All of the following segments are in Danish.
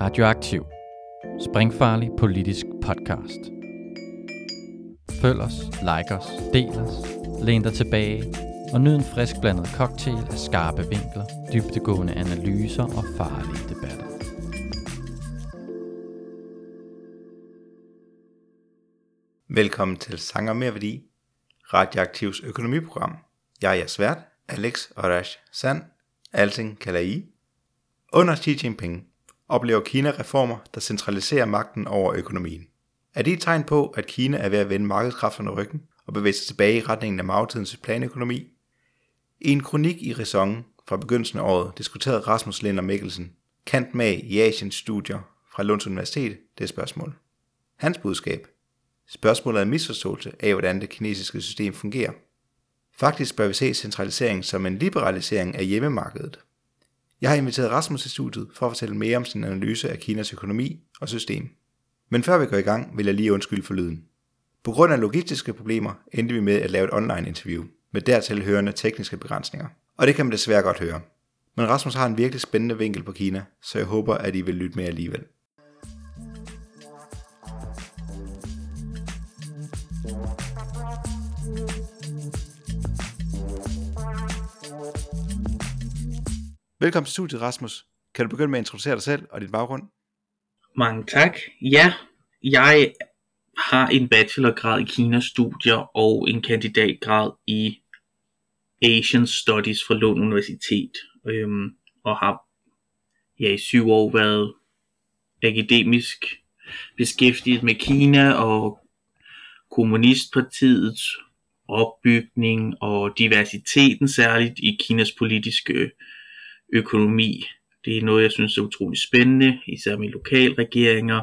Radioaktiv. Springfarlig politisk podcast. Følg os, like os, del os, læn dig tilbage og nyd en frisk blandet cocktail af skarpe vinkler, dybtegående analyser og farlige debatter. Velkommen til Sanger Mere Værdi, Radioaktivs økonomiprogram. Jeg er jeres vært, Alex Orash Sand, alting kalder I. Under Xi Jinping oplever Kina reformer, der centraliserer magten over økonomien. Er det et tegn på, at Kina er ved at vende markedskræfterne ryggen og bevæge sig tilbage i retningen af magtidens planøkonomi? I en kronik i Ræson fra begyndelsen af året diskuterede Rasmus Linder Mikkelsen, kant med i Asiens studier fra Lunds Universitet, det spørgsmål. Hans budskab. Spørgsmålet er en misforståelse af, hvordan det kinesiske system fungerer. Faktisk bør vi se centralisering som en liberalisering af hjemmemarkedet. Jeg har inviteret Rasmus til studiet for at fortælle mere om sin analyse af Kinas økonomi og system. Men før vi går i gang, vil jeg lige undskylde for lyden. På grund af logistiske problemer endte vi med at lave et online interview med dertil hørende tekniske begrænsninger. Og det kan man desværre godt høre. Men Rasmus har en virkelig spændende vinkel på Kina, så jeg håber, at I vil lytte med alligevel. Velkommen til studiet, Rasmus. Kan du begynde med at introducere dig selv og dit baggrund? Mange tak. Ja, jeg har en bachelorgrad i Kina-studier og en kandidatgrad i Asian Studies fra Lund Universitet. Øhm, og har ja, i syv år været akademisk beskæftiget med Kina og kommunistpartiets opbygning og diversiteten særligt i Kinas politiske økonomi. Det er noget, jeg synes er utrolig spændende, især med lokalregeringer,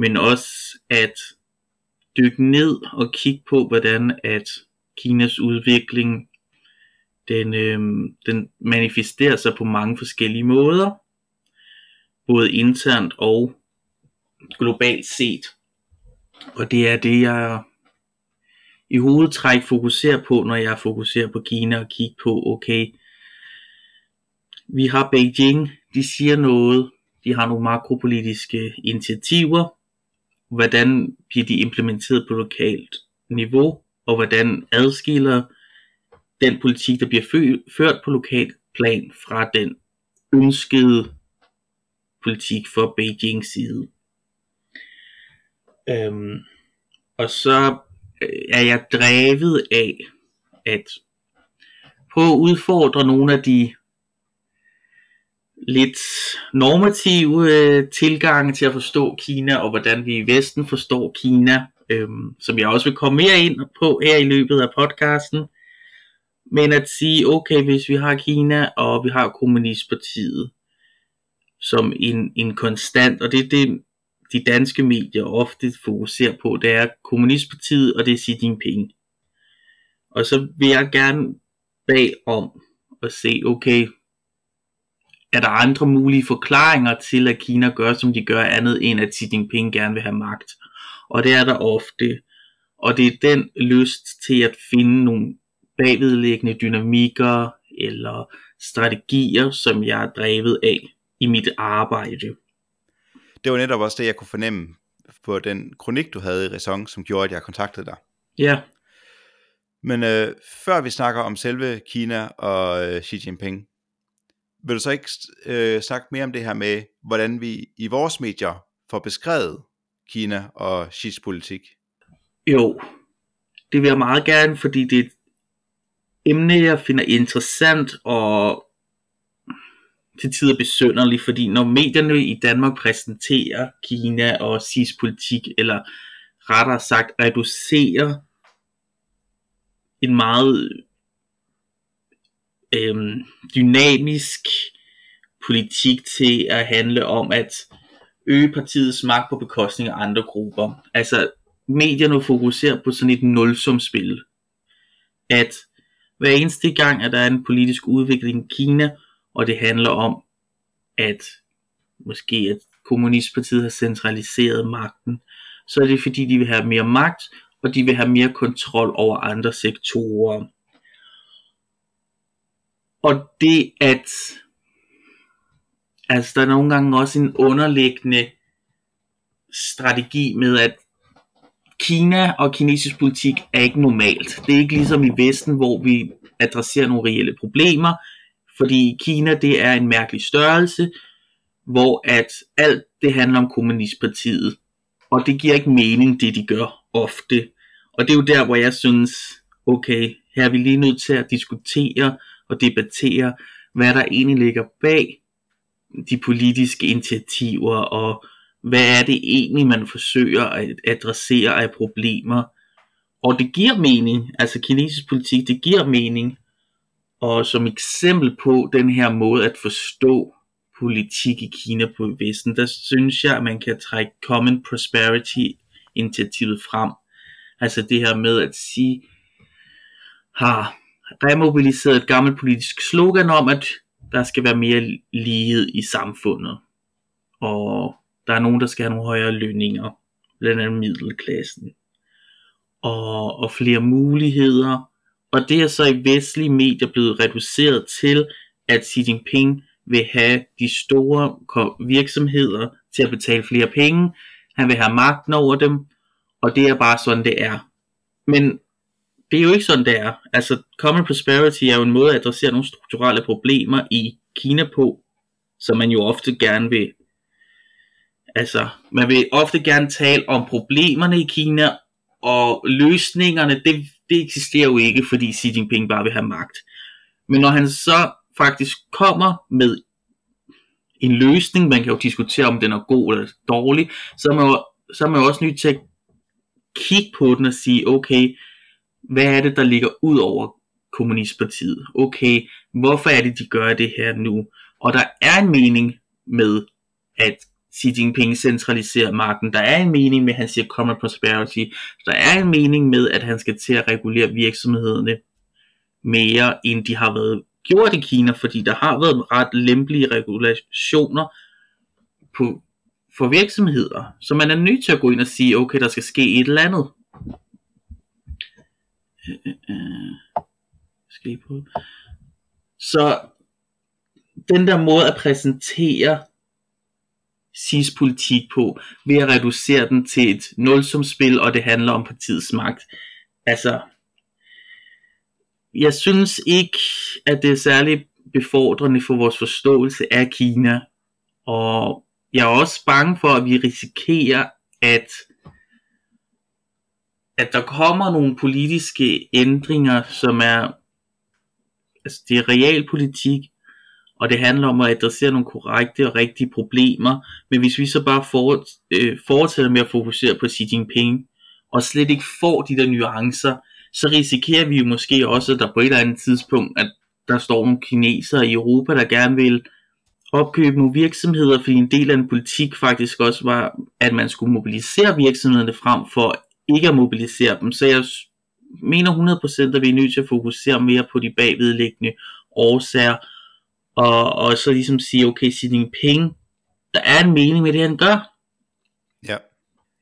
men også at dykke ned og kigge på, hvordan at Kinas udvikling den, øh, den manifesterer sig på mange forskellige måder, både internt og globalt set. Og det er det, jeg i hovedtræk fokuserer på, når jeg fokuserer på Kina og kigger på, okay, vi har Beijing, de siger noget, de har nogle makropolitiske initiativer, hvordan bliver de implementeret på lokalt niveau, og hvordan adskiller den politik, der bliver ført på lokalt plan fra den ønskede politik for Beijings side. Øhm, og så øh, er jeg drevet af at på at udfordre nogle af de lidt normative øh, tilgange til at forstå Kina, og hvordan vi i Vesten forstår Kina, øh, som jeg også vil komme mere ind på her i løbet af podcasten. Men at sige, okay, hvis vi har Kina, og vi har Kommunistpartiet som en, en konstant, og det er det, de danske medier ofte fokuserer på, det er Kommunistpartiet, og det er Xi Jinping. Og så vil jeg gerne bag om og se, okay, er der andre mulige forklaringer til, at Kina gør, som de gør andet, end at Xi Jinping gerne vil have magt. Og det er der ofte. Og det er den lyst til at finde nogle bagvedliggende dynamikker eller strategier, som jeg er drevet af i mit arbejde. Det var netop også det, jeg kunne fornemme på den kronik, du havde i Ræson, som gjorde, at jeg kontaktede dig. Ja. Men øh, før vi snakker om selve Kina og øh, Xi Jinping, vil du så ikke øh, snakke mere om det her med, hvordan vi i vores medier får beskrevet Kina og Xi's politik? Jo, det vil jeg meget gerne, fordi det er et emne, jeg finder interessant og til tider besønderligt, fordi når medierne i Danmark præsenterer Kina og Xi's politik, eller rettere sagt reducerer en meget øhm, dynamisk politik til at handle om at øge partiets magt på bekostning af andre grupper. Altså medierne fokuserer på sådan et nulsumspil. At hver eneste gang, at der er en politisk udvikling i Kina, og det handler om, at måske at kommunistpartiet har centraliseret magten, så er det fordi, de vil have mere magt, og de vil have mere kontrol over andre sektorer. Og det at altså der er nogle gange også en underliggende strategi med, at Kina og kinesisk politik er ikke normalt. Det er ikke ligesom i Vesten, hvor vi adresserer nogle reelle problemer, fordi Kina det er en mærkelig størrelse, hvor at alt det handler om kommunistpartiet, og det giver ikke mening, det de gør ofte. Og det er jo der, hvor jeg synes, okay, her er vi lige nødt til at diskutere og debattere, hvad der egentlig ligger bag de politiske initiativer, og hvad er det egentlig, man forsøger at adressere af problemer. Og det giver mening, altså kinesisk politik, det giver mening. Og som eksempel på den her måde at forstå politik i Kina på Vesten, der synes jeg, at man kan trække Common Prosperity initiativet frem. Altså det her med at sige, har remobiliseret et gammelt politisk slogan om, at der skal være mere lighed i samfundet. Og der er nogen, der skal have nogle højere lønninger, blandt andet middelklassen. Og, og flere muligheder. Og det er så i vestlige medier blevet reduceret til, at Xi Jinping vil have de store virksomheder til at betale flere penge. Han vil have magten over dem, og det er bare sådan, det er. Men det er jo ikke sådan, det er. Altså, Common Prosperity er jo en måde at adressere nogle strukturelle problemer i Kina på, som man jo ofte gerne vil Altså, man vil ofte gerne tale om problemerne i Kina, og løsningerne, det, det eksisterer jo ikke, fordi Xi Jinping bare vil have magt. Men når han så faktisk kommer med en løsning, man kan jo diskutere, om den er god eller dårlig, så er man jo, så er man jo også nødt til at kigge på den og sige, okay, hvad er det, der ligger ud over kommunistpartiet? Okay, hvorfor er det, de gør det her nu? Og der er en mening med, at Xi Jinping centraliserer magten. Der er en mening med, at han siger common prosperity. Der er en mening med, at han skal til at regulere virksomhederne mere, end de har været gjort i Kina, fordi der har været ret lempelige regulationer på, for virksomheder. Så man er nødt til at gå ind og sige, okay, der skal ske et eller andet. Skal på. Så den der måde at præsentere SIS politik på, ved at reducere den til et nulsumspil, og det handler om partiets magt. Altså, jeg synes ikke, at det er særlig befordrende for vores forståelse af Kina, og jeg er også bange for, at vi risikerer, at at der kommer nogle politiske ændringer, som er altså det er realpolitik, og det handler om at adressere nogle korrekte og rigtige problemer. Men hvis vi så bare for, øh, fortsætter med at fokusere på Xi Jinping, og slet ikke får de der nuancer, så risikerer vi jo måske også, at der på et eller andet tidspunkt, at der står nogle kinesere i Europa, der gerne vil opkøbe nogle virksomheder, fordi en del af en politik faktisk også var, at man skulle mobilisere virksomhederne frem for ikke at mobilisere dem. Så jeg mener 100% at vi er nødt til at fokusere mere på de bagvedliggende årsager, og, og så ligesom sige, okay, Xi Jinping, der er en mening med det, han gør. Ja.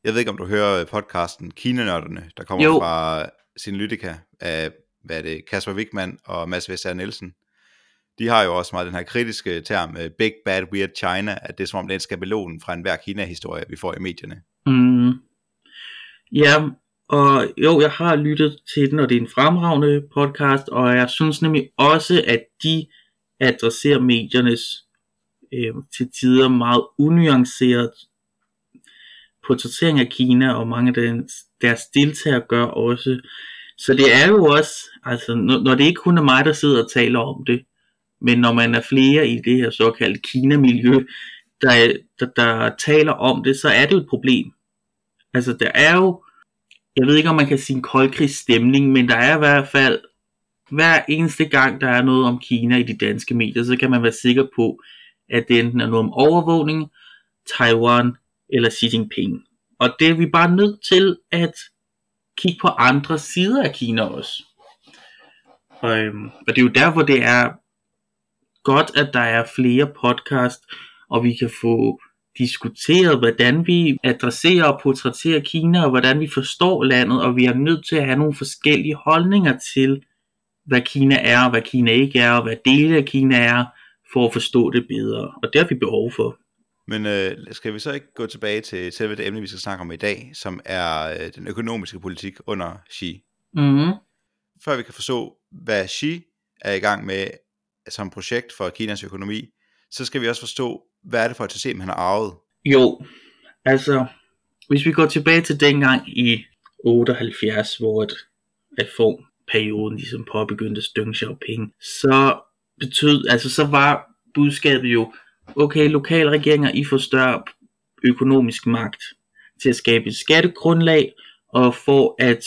Jeg ved ikke, om du hører podcasten Kina-nørderne, der kommer jo. fra Synalytica af, hvad er det, Kasper Wigman og Mads Vester Nielsen. De har jo også meget den her kritiske term, øh, Big Bad Weird China, at det er som om det er en skabelon fra enhver Kina-historie, vi får i medierne. Mm. Ja, og jo, jeg har lyttet til den, og det er en fremragende podcast, og jeg synes nemlig også, at de adresserer mediernes øh, til tider meget unuanceret portrættering af Kina, og mange af deres, deres deltagere gør også. Så det er jo også, altså når, når det ikke kun er mig, der sidder og taler om det, men når man er flere i det her såkaldte Kina-miljø, der, der, der taler om det, så er det jo et problem. Altså der er jo, jeg ved ikke om man kan sige en koldkrigsstemning, men der er i hvert fald hver eneste gang, der er noget om Kina i de danske medier, så kan man være sikker på, at det enten er noget om overvågning, Taiwan eller Xi Jinping. Og det er vi bare nødt til at kigge på andre sider af Kina også. Og, øhm, og det er jo derfor, det er godt, at der er flere podcast, og vi kan få diskuteret, hvordan vi adresserer og portrætterer Kina, og hvordan vi forstår landet, og vi er nødt til at have nogle forskellige holdninger til, hvad Kina er, og hvad Kina ikke er, og hvad dele af Kina er, for at forstå det bedre, og det har vi behov for. Men øh, skal vi så ikke gå tilbage til selve det emne, vi skal snakke om i dag, som er øh, den økonomiske politik under Xi? Mm-hmm. Før vi kan forstå, hvad Xi er i gang med som projekt for Kinas økonomi, så skal vi også forstå, hvad er det for et system, han har arvet? Jo, altså, hvis vi går tilbage til dengang i 78, hvor et reformperioden ligesom påbegyndte Deng Xiaoping, så betød, altså så var budskabet jo, okay, lokalregeringer, I får større økonomisk magt til at skabe et skattegrundlag, og for at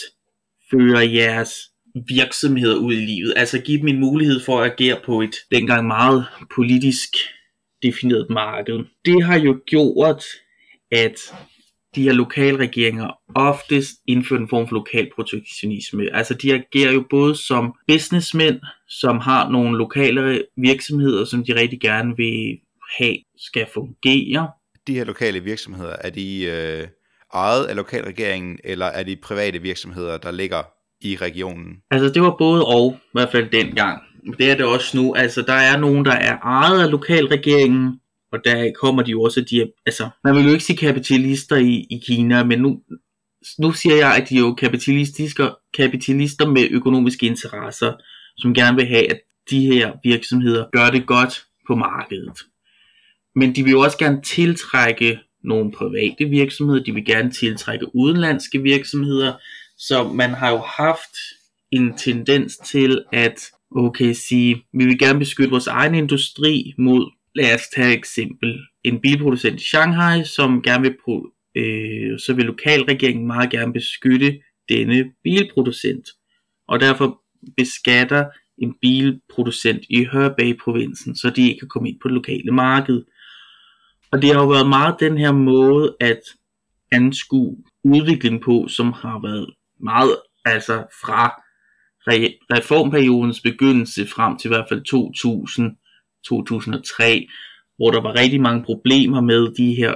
føre jeres virksomheder ud i livet. Altså give dem en mulighed for at agere på et dengang meget politisk defineret marked. Det har jo gjort, at de her lokalregeringer oftest indfører en form for lokal protektionisme. Altså de agerer jo både som businessmænd, som har nogle lokale virksomheder, som de rigtig gerne vil have skal fungere. De her lokale virksomheder, er de øh, ejet af lokalregeringen, eller er de private virksomheder, der ligger i regionen? Altså det var både og, i hvert fald dengang. Det er det også nu. Altså der er nogen, der er ejet af lokalregeringen, og der kommer de jo også, de er, altså, man vil jo ikke sige kapitalister i, i Kina, men nu, nu siger jeg, at de er jo kapitalistiske, kapitalister med økonomiske interesser, som gerne vil have, at de her virksomheder gør det godt på markedet. Men de vil jo også gerne tiltrække nogle private virksomheder, de vil gerne tiltrække udenlandske virksomheder, så man har jo haft en tendens til at okay, sige, vi vil gerne beskytte vores egen industri mod lad os tage et eksempel. En bilproducent i Shanghai, som gerne vil, øh, så vil lokalregeringen meget gerne beskytte denne bilproducent. Og derfor beskatter en bilproducent i Hebei-provinsen, så de ikke kan komme ind på det lokale marked. Og det har jo været meget den her måde at anskue udviklingen på, som har været meget altså fra reformperiodens begyndelse frem til i hvert fald 2000 2003, hvor der var rigtig mange problemer med de her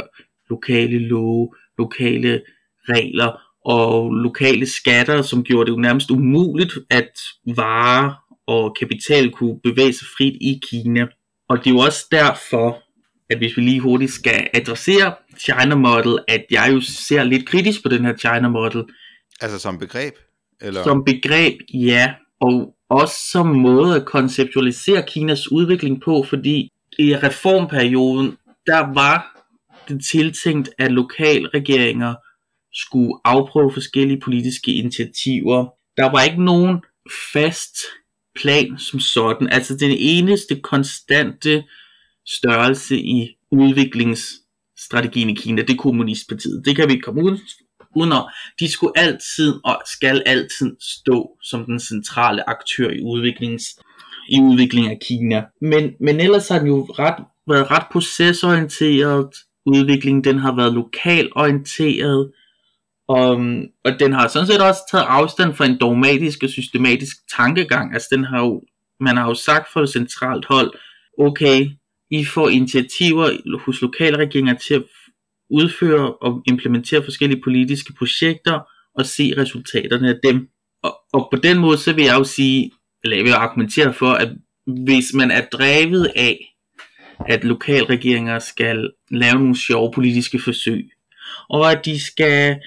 lokale love, lokale regler og lokale skatter, som gjorde det jo nærmest umuligt, at varer og kapital kunne bevæge sig frit i Kina. Og det er jo også derfor, at hvis vi lige hurtigt skal adressere China Model, at jeg jo ser lidt kritisk på den her China Model. Altså som begreb? Eller? Som begreb, ja. Og også som måde at konceptualisere Kinas udvikling på, fordi i reformperioden, der var det tiltænkt, at lokalregeringer skulle afprøve forskellige politiske initiativer. Der var ikke nogen fast plan som sådan. Altså den eneste konstante størrelse i udviklingsstrategien i Kina, det er kommunistpartiet. Det kan vi komme ud under. De skulle altid og skal altid stå som den centrale aktør i udviklings i udviklingen af Kina. Men, men ellers har den jo ret, været ret procesorienteret Udviklingen Den har været lokalorienteret. Og, og den har sådan set også taget afstand fra en dogmatisk og systematisk tankegang. Altså den har jo, man har jo sagt fra det centralt hold, okay, I får initiativer hos lokalregeringer til at udføre og implementere forskellige politiske projekter og se resultaterne af dem. Og, og på den måde så vil jeg jo sige, eller jeg vil argumentere for, at hvis man er drevet af, at lokalregeringer skal lave nogle sjove politiske forsøg, og at de skal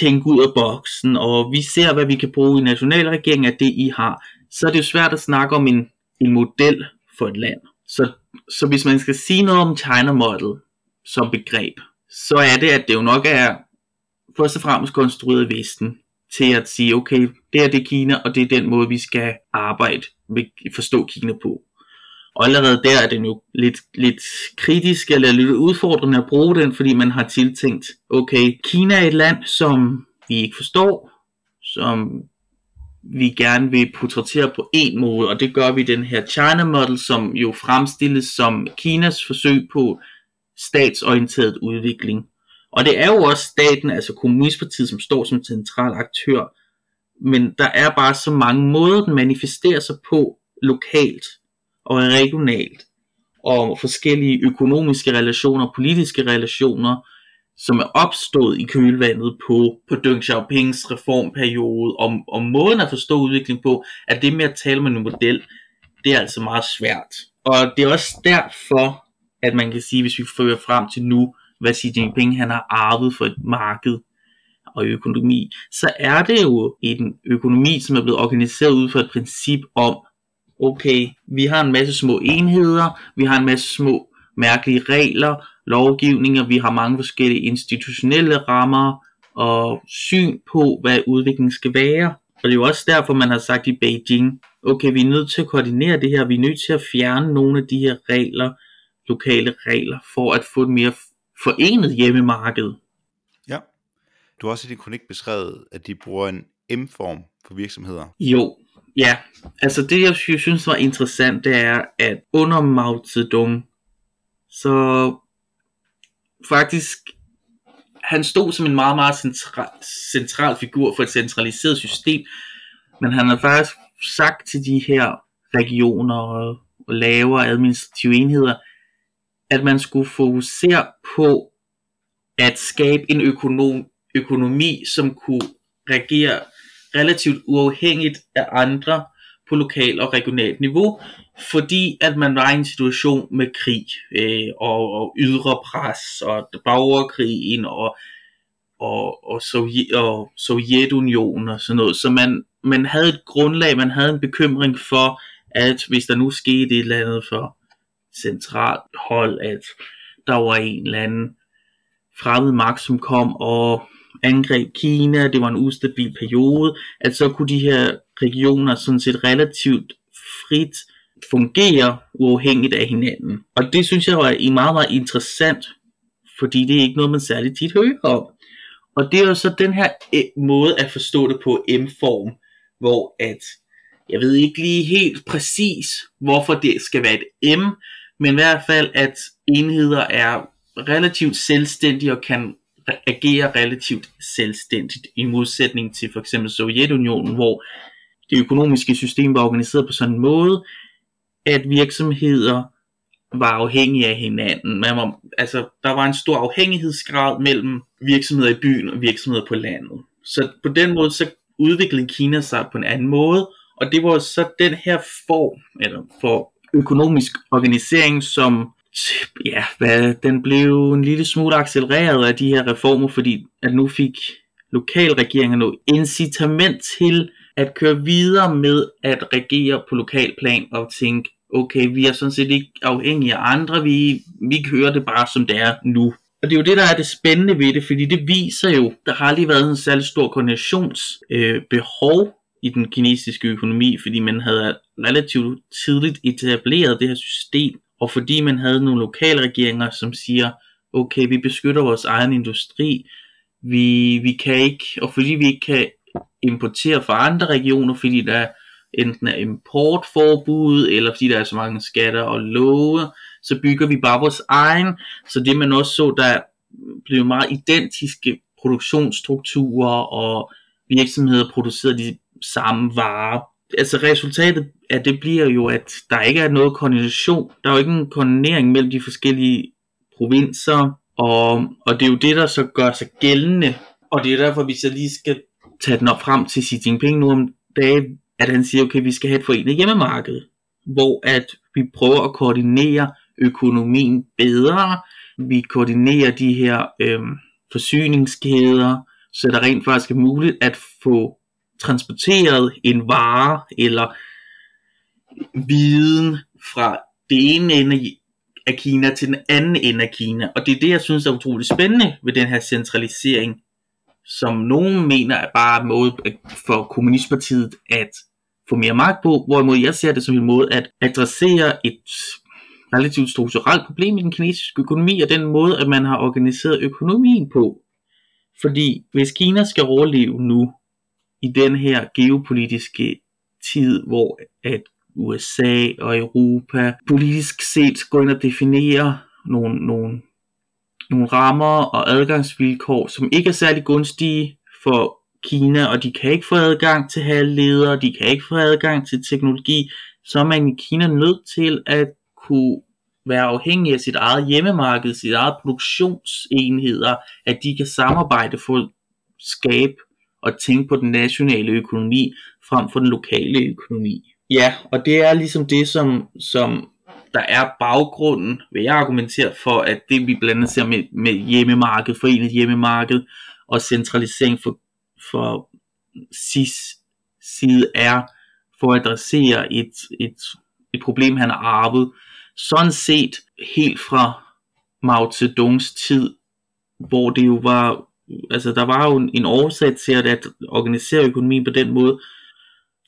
tænke ud af boksen, og vi ser, hvad vi kan bruge i nationalregeringen af det, I har, så er det jo svært at snakke om en, en model for et land. Så, så hvis man skal sige noget om China Model, som begreb, så er det, at det jo nok er først og fremmest konstrueret Vesten til at sige, okay, det er det Kina, og det er den måde, vi skal arbejde med forstå Kina på. Og allerede der er det jo lidt, lidt kritisk eller lidt udfordrende at bruge den, fordi man har tiltænkt, okay, Kina er et land, som vi ikke forstår, som vi gerne vil portrættere på en måde, og det gør vi den her China Model, som jo fremstilles som Kinas forsøg på statsorienteret udvikling. Og det er jo også staten, altså kommunistpartiet, som står som central aktør. Men der er bare så mange måder, den manifesterer sig på lokalt og regionalt. Og forskellige økonomiske relationer, politiske relationer, som er opstået i kølvandet på, på Deng Xiaopings reformperiode, og, og måden at forstå udvikling på, at det med at tale med en model, det er altså meget svært. og det er også derfor, at man kan sige, hvis vi fører frem til nu, hvad Xi Jinping han har arvet for et marked og økonomi, så er det jo en økonomi, som er blevet organiseret ud fra et princip om, okay, vi har en masse små enheder, vi har en masse små mærkelige regler, lovgivninger, vi har mange forskellige institutionelle rammer og syn på, hvad udviklingen skal være. Og det er jo også derfor, man har sagt i Beijing, okay, vi er nødt til at koordinere det her, vi er nødt til at fjerne nogle af de her regler, lokale regler, for at få et mere forenet hjemmemarked. Ja. Du har også i din kronik beskrevet, at de bruger en M-form for virksomheder. Jo, ja. Altså det, jeg synes var interessant, det er, at under Mao Zedong, så faktisk, han stod som en meget, meget central, central figur for et centraliseret system, men han har faktisk sagt til de her regioner og, og lavere administrative enheder, at man skulle fokusere på at skabe en økonom, økonomi, som kunne reagere relativt uafhængigt af andre på lokal og regionalt niveau, fordi at man var i en situation med krig øh, og, og ydre pres og borgerkrigen og, og, og, Sovjet, og Sovjetunionen og sådan noget. Så man, man havde et grundlag, man havde en bekymring for, at hvis der nu skete et eller andet for centralt hold, at der var en eller anden fremmed magt, som kom og angreb Kina, det var en ustabil periode, at så kunne de her regioner sådan set relativt frit fungere uafhængigt af hinanden. Og det synes jeg var meget, meget interessant, fordi det er ikke noget, man særligt tit hører om. Og det er jo så den her øh, måde at forstå det på M-form, hvor at, jeg ved ikke lige helt præcis, hvorfor det skal være et M, men i hvert fald, at enheder er relativt selvstændige og kan agere relativt selvstændigt, i modsætning til for eksempel Sovjetunionen, hvor det økonomiske system var organiseret på sådan en måde, at virksomheder var afhængige af hinanden. Man var, altså, der var en stor afhængighedsgrad mellem virksomheder i byen og virksomheder på landet. Så på den måde så udviklede Kina sig på en anden måde, og det var så den her form eller for økonomisk organisering, som ja, hvad, den blev en lille smule accelereret af de her reformer, fordi at nu fik lokalregeringerne incitament til at køre videre med at regere på lokalplan og tænke, okay, vi er sådan set ikke afhængige af andre, vi, vi kører det bare som det er nu. Og det er jo det, der er det spændende ved det, fordi det viser jo, der har lige været en særlig stor koordinationsbehov øh, i den kinesiske økonomi, fordi man havde relativt tidligt etableret det her system, og fordi man havde nogle lokale regeringer, som siger, okay, vi beskytter vores egen industri, vi, vi kan ikke, og fordi vi ikke kan importere fra andre regioner, fordi der enten er importforbud, eller fordi der er så mange skatter og love, så bygger vi bare vores egen. Så det man også så, der blev meget identiske produktionsstrukturer, og virksomheder producerede de samme vare. Altså resultatet af det bliver jo, at der ikke er noget koordination. Der er jo ikke en koordinering mellem de forskellige provinser, og, og det er jo det, der så gør sig gældende. Og det er derfor, vi så lige skal tage den op frem til Xi Jinping nu om dagen, at han siger, okay, vi skal have et forenet hjemmemarked, hvor at vi prøver at koordinere økonomien bedre, vi koordinerer de her øh, forsyningskæder, så der rent faktisk er muligt at få transporteret en vare eller viden fra det ene ende af Kina til den anden ende af Kina. Og det er det, jeg synes er utroligt spændende ved den her centralisering, som nogen mener er bare en måde øh, for Kommunistpartiet at få mere magt på, hvorimod jeg ser det som en måde at adressere et relativt strukturelt problem i den kinesiske økonomi, og den måde, at man har organiseret økonomien på. Fordi hvis Kina skal overleve nu, i den her geopolitiske tid, hvor at USA og Europa politisk set går ind og definerer nogle, nogle, nogle rammer og adgangsvilkår, som ikke er særlig gunstige for Kina, og de kan ikke få adgang til halvledere, de kan ikke få adgang til teknologi, så er man i Kina nødt til at kunne være afhængig af sit eget hjemmemarked, sit eget produktionsenheder, at de kan samarbejde for at skabe og tænke på den nationale økonomi frem for den lokale økonomi. Ja, og det er ligesom det, som, som der er baggrunden, vil jeg argumentere for, at det vi blandt andet ser med, med hjemmemarked, forenet hjemmemarked og centralisering for, for SIS side er for at adressere et, et, et problem, han har arvet. Sådan set helt fra Mao Zedongs tid, hvor det jo var, altså der var jo en, en årsag til at, at organisere økonomien på den måde.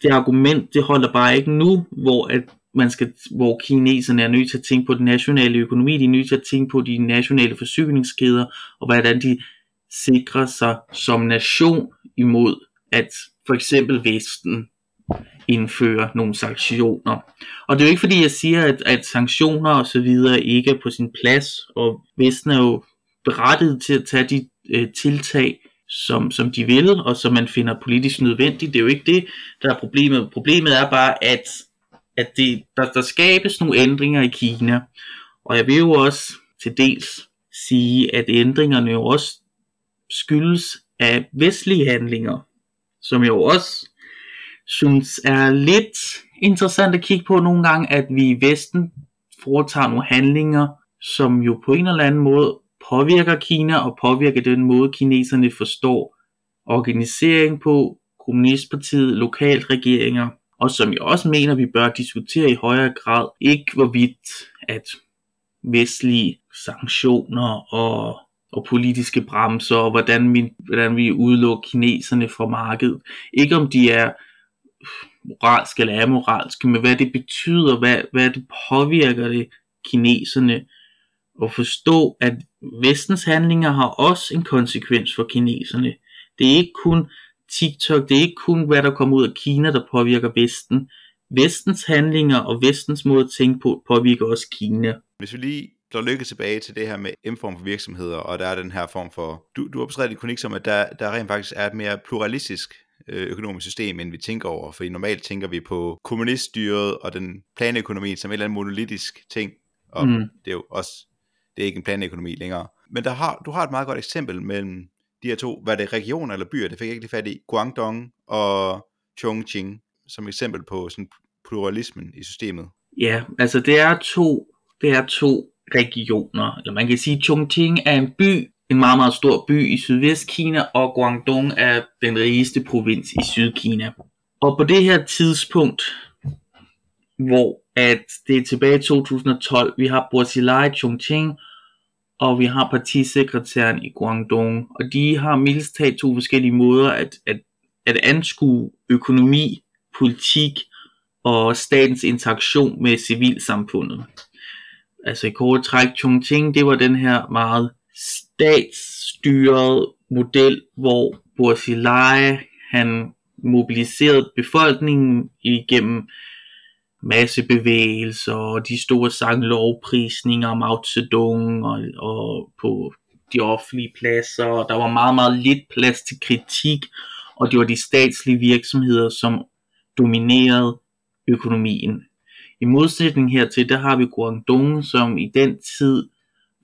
Det argument, det holder bare ikke nu, hvor at man skal, hvor kineserne er nødt til at tænke på den nationale økonomi, de er nødt til at tænke på de nationale forsyningskæder, og hvordan de sikrer sig som nation imod, at for eksempel Vesten indfører nogle sanktioner. Og det er jo ikke fordi, jeg siger, at, at sanktioner og så videre ikke er på sin plads, og Vesten er jo berettiget til at tage de øh, tiltag, som, som de vil, og som man finder politisk nødvendigt. Det er jo ikke det, der er problemet. Problemet er bare, at, at det, der, der skabes nogle ændringer i Kina, og jeg vil jo også til dels sige, at ændringerne jo også skyldes af vestlige handlinger, som jo også synes er lidt interessant at kigge på nogle gange, at vi i Vesten foretager nogle handlinger, som jo på en eller anden måde påvirker Kina og påvirker den måde, kineserne forstår organisering på, kommunistpartiet, lokalregeringer, og som jeg også mener, vi bør diskutere i højere grad, ikke hvorvidt at vestlige sanktioner og, og politiske bremser, og hvordan vi, hvordan vi udelukker kineserne fra markedet. Ikke om de er moralske eller amoralske, men hvad det betyder, hvad, hvad det påvirker det kineserne, og forstå, at vestens handlinger har også en konsekvens for kineserne. Det er ikke kun TikTok, det er ikke kun hvad der kommer ud af Kina, der påvirker Vesten. Vestens handlinger og vestens måde at tænke på påvirker også Kina. Hvis vi lige slår lykke tilbage til det her med M-form for virksomheder, og der er den her form for... Du, du har beskrevet i kronik som, at der, der rent faktisk er et mere pluralistisk øh, økonomisk system, end vi tænker over. For normalt tænker vi på kommuniststyret og den planøkonomi som en eller anden monolitisk ting, og mm. det er jo også, det er ikke en planøkonomi længere. Men der har, du har et meget godt eksempel mellem de her to, hvad det regioner eller byer, det fik jeg ikke lige fat i, Guangdong og Chongqing, som eksempel på sådan pluralismen i systemet. Ja, altså det er to, det er to regioner, eller man kan sige, Chongqing er en by, en meget, meget stor by i Sydvestkina, og Guangdong er den rigeste provins i Sydkina. Og på det her tidspunkt, hvor at det er tilbage i 2012, vi har Borsilai Chongqing, og vi har partisekretæren i Guangdong, og de har mildest talt to forskellige måder at, at, at anskue økonomi, politik og statens interaktion med civilsamfundet. Altså i kort træk, Chongqing, det var den her meget statsstyret model, hvor Borsilai, han mobiliserede befolkningen igennem massebevægelser og de store sanglovprisninger om Mao Zedong og, og på de offentlige pladser. Og der var meget, meget lidt plads til kritik, og det var de statslige virksomheder, som dominerede økonomien. I modsætning hertil, der har vi Guangdong, som i den tid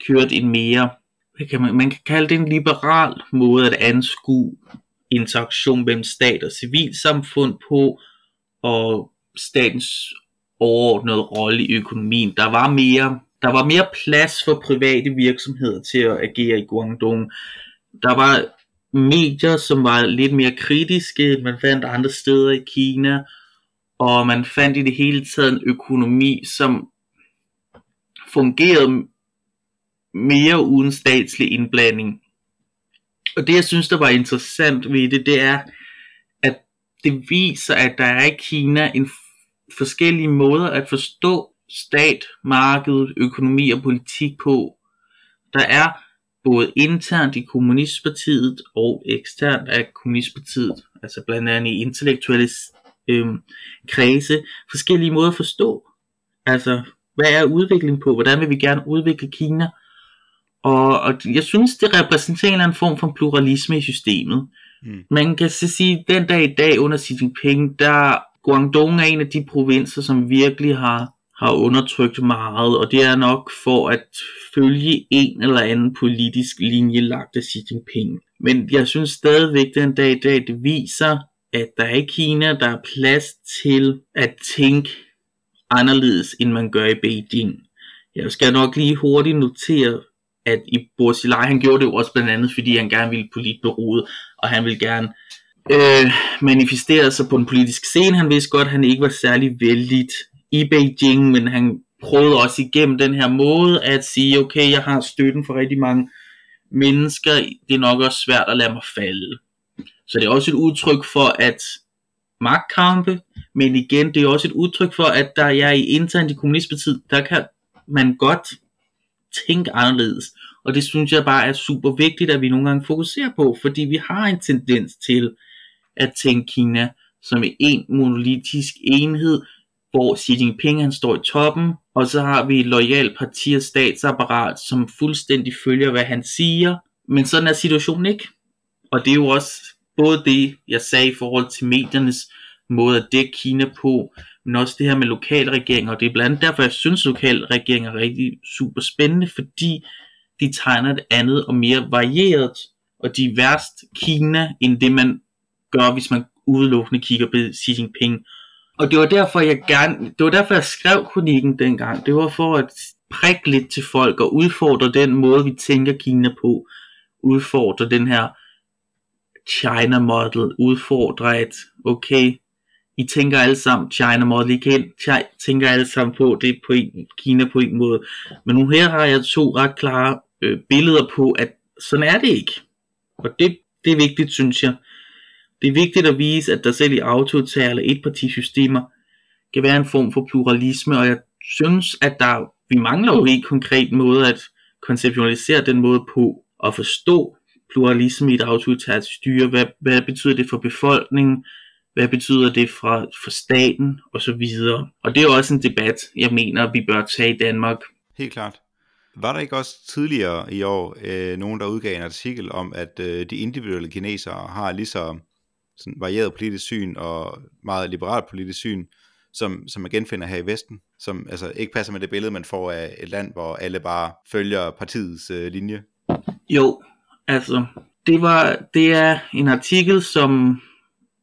kørte en mere, hvad kan man, man kan kalde det en liberal måde at anskue interaktion mellem stat og civilsamfund på, og statens overordnede rolle i økonomien. Der var mere der var mere plads for private virksomheder til at agere i Guangdong. Der var medier, som var lidt mere kritiske, man fandt andre steder i Kina, og man fandt i det hele taget en økonomi, som fungerede mere uden statslig indblanding. Og det jeg synes, der var interessant ved det, det er, at det viser, at der er i Kina en forskellige måder at forstå stat, marked, økonomi og politik på. Der er både internt i kommunistpartiet og eksternt af kommunistpartiet, altså blandt andet i intellektuelle øh, kredse, forskellige måder at forstå. Altså, hvad er udvikling på? Hvordan vil vi gerne udvikle Kina? Og, og jeg synes, det repræsenterer en form for pluralisme i systemet. Mm. Man kan så sige, at den dag i dag under Xi Jinping, der Guangdong er en af de provinser, som virkelig har, har undertrykt meget, og det er nok for at følge en eller anden politisk linje lagt af Xi Jinping. Men jeg synes stadigvæk, den dag i dag, det viser, at der i Kina, der er plads til at tænke anderledes, end man gør i Beijing. Jeg skal nok lige hurtigt notere, at i Borsilaj, han gjorde det jo også blandt andet, fordi han gerne ville politbureauet, og han ville gerne øh, manifesterede sig på den politiske scene. Han vidste godt, at han ikke var særlig vældigt i Beijing, men han prøvede også igennem den her måde at sige, okay, jeg har støtten for rigtig mange mennesker, det er nok også svært at lade mig falde. Så det er også et udtryk for, at magtkampe, men igen, det er også et udtryk for, at der er i internt i kommunistpartiet, der kan man godt tænke anderledes. Og det synes jeg bare er super vigtigt, at vi nogle gange fokuserer på, fordi vi har en tendens til at tænke Kina som en monolitisk enhed, hvor Xi Jinping han står i toppen, og så har vi et lojal parti og statsapparat, som fuldstændig følger, hvad han siger. Men sådan er situationen ikke. Og det er jo også både det, jeg sagde i forhold til mediernes måde at dække Kina på, men også det her med lokalregeringer, og det er blandt andet derfor, jeg synes, at lokalregeringer er rigtig super spændende, fordi de tegner et andet og mere varieret, og de er værst Kina, end det man gør, hvis man udelukkende kigger på Xi Jinping. Og det var derfor, jeg gerne, det var derfor, jeg skrev kronikken dengang. Det var for at prikke lidt til folk og udfordre den måde, vi tænker Kina på. Udfordre den her China model. Udfordre at, okay, I tænker alle sammen China model. I kan, tænker alle sammen på det på en, Kina på en måde. Men nu her har jeg to ret klare øh, billeder på, at sådan er det ikke. Og det, det er vigtigt, synes jeg. Det er vigtigt at vise, at der selv i autoritære eller etpartisystemer kan være en form for pluralisme, og jeg synes, at der, vi mangler jo ikke konkret måde at konceptualisere den måde på at forstå pluralisme i et autoritært styre. Hvad, hvad betyder det for befolkningen? Hvad betyder det for, for staten? Og så videre. Og det er også en debat, jeg mener, vi bør tage i Danmark. Helt klart. Var der ikke også tidligere i år øh, nogen, der udgav en artikel om, at øh, de individuelle kinesere har lige så sådan varieret politisk syn og meget liberalt politisk syn, som, som man genfinder her i Vesten, som altså ikke passer med det billede, man får af et land, hvor alle bare følger partiets øh, linje? Jo, altså, det, var, det er en artikel, som,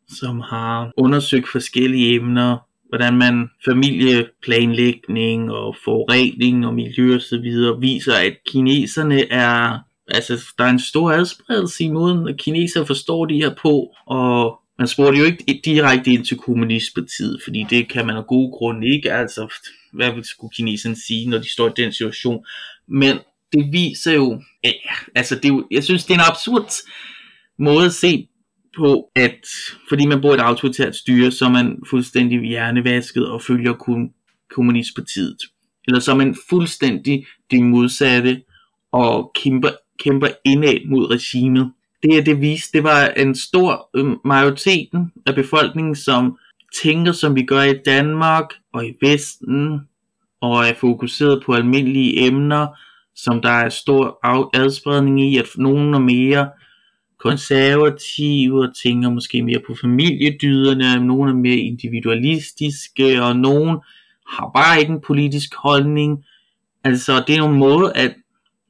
som har undersøgt forskellige emner, hvordan man familieplanlægning og forurening og miljø og så videre viser, at kineserne er altså, der er en stor adspredelse i måden, at kineser forstår de her på, og man spurgte jo ikke direkte ind til kommunistpartiet, fordi det kan man af gode grunde ikke, altså, hvad vil skulle kineserne sige, når de står i den situation, men det viser jo, ja, altså, det er jo, jeg synes, det er en absurd måde at se på, at fordi man bor i et autoritært styre, så er man fuldstændig hjernevasket og følger kun kommunistpartiet. Eller så er man fuldstændig det modsatte og kæmper kæmper indad mod regimet. Det er det viste, det var en stor øh, majoriteten af befolkningen, som tænker som vi gør i Danmark og i Vesten, og er fokuseret på almindelige emner, som der er stor adspredning i, at nogen er mere konservative og tænker måske mere på familiedyderne, nogen er mere individualistiske, og nogen har bare ikke en politisk holdning. Altså, det er en måde at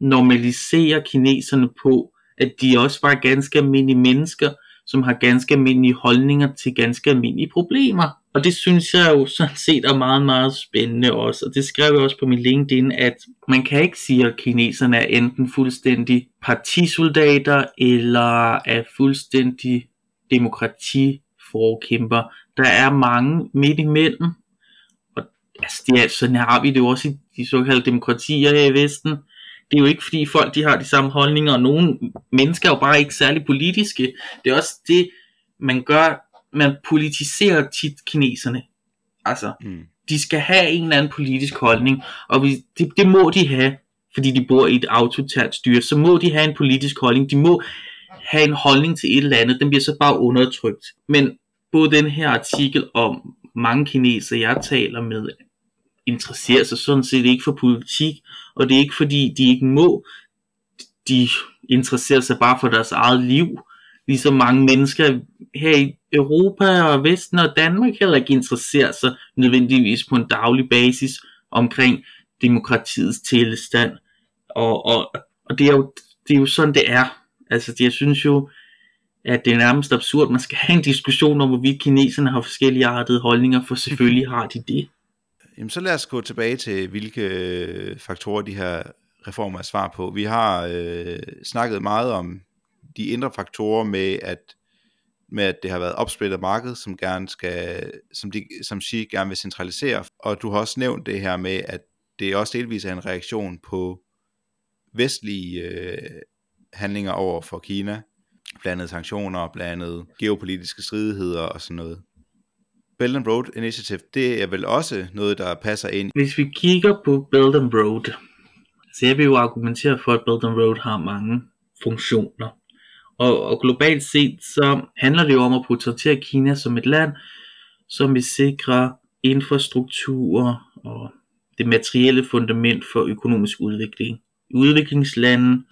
normalisere kineserne på, at de også var ganske almindelige mennesker, som har ganske almindelige holdninger til ganske almindelige problemer. Og det synes jeg jo sådan set er meget, meget spændende også. Og det skrev jeg også på min LinkedIn, at man kan ikke sige, at kineserne er enten fuldstændig partisoldater, eller er fuldstændig demokratiforkæmper. Der er mange midt imellem. Og altså, det er, sådan har vi det jo også i de såkaldte demokratier her i Vesten det er jo ikke fordi folk de har de samme holdninger, og nogle mennesker er jo bare ikke særlig politiske. Det er også det, man gør, man politiserer tit kineserne. Altså, mm. de skal have en eller anden politisk holdning, og vi, det, det må de have, fordi de bor i et autoritært styre, så må de have en politisk holdning, de må have en holdning til et eller andet, den bliver så bare undertrykt. Men både den her artikel om mange kinesere, jeg taler med, interesserer sig sådan set ikke for politik, og det er ikke fordi de ikke må, de interesserer sig bare for deres eget liv, ligesom mange mennesker her i Europa og Vesten og Danmark heller ikke interesserer sig nødvendigvis på en daglig basis omkring demokratiets tilstand. Og, og, og det, er jo, det er jo sådan, det er. Altså, det, jeg synes jo, at det er nærmest absurd, man skal have en diskussion om, hvorvidt kineserne har forskellige artede holdninger, for selvfølgelig har de det jamen så lad os gå tilbage til, hvilke øh, faktorer de her reformer er svar på. Vi har øh, snakket meget om de indre faktorer med, at med at det har været opsplittet marked, som gerne skal, som, de, som Xi gerne vil centralisere. Og du har også nævnt det her med, at det også delvis er en reaktion på vestlige øh, handlinger over for Kina, blandet sanktioner, blandet geopolitiske stridigheder og sådan noget. Belt and Road Initiative, det er vel også noget, der passer ind. Hvis vi kigger på Belt and Road, så jeg vil jo argumentere for, at Belt and Road har mange funktioner. Og, og globalt set, så handler det jo om at portrættere Kina som et land, som vil sikre infrastruktur og det materielle fundament for økonomisk udvikling. Udviklingslande,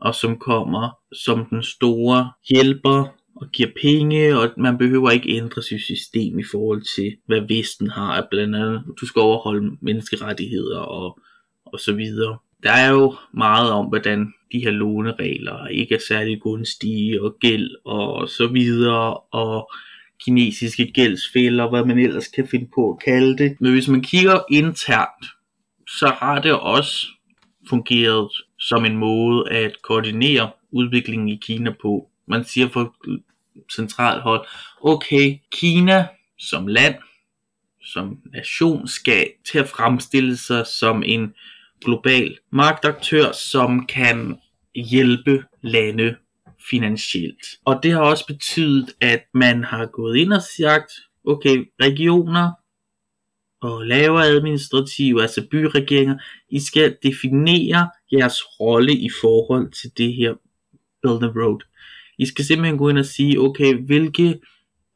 og som kommer som den store hjælper og giver penge, og man behøver ikke ændre sit system i forhold til, hvad Vesten har, blandt andet, du skal overholde menneskerettigheder og, og så videre. Der er jo meget om, hvordan de her låneregler ikke er særlig gunstige, og gæld og så videre, og kinesiske gældsfælder, hvad man ellers kan finde på at kalde det. Men hvis man kigger internt, så har det også fungeret som en måde at koordinere udviklingen i Kina på. Man siger for centralt hold, okay, Kina som land, som nation, skal til at fremstille sig som en global magtaktør, som kan hjælpe lande finansielt. Og det har også betydet, at man har gået ind og sagt, okay, regioner og lavere administrative, altså byregeringer, I skal definere jeres rolle i forhold til det her Build and Road. I skal simpelthen gå ind og sige, okay, hvilke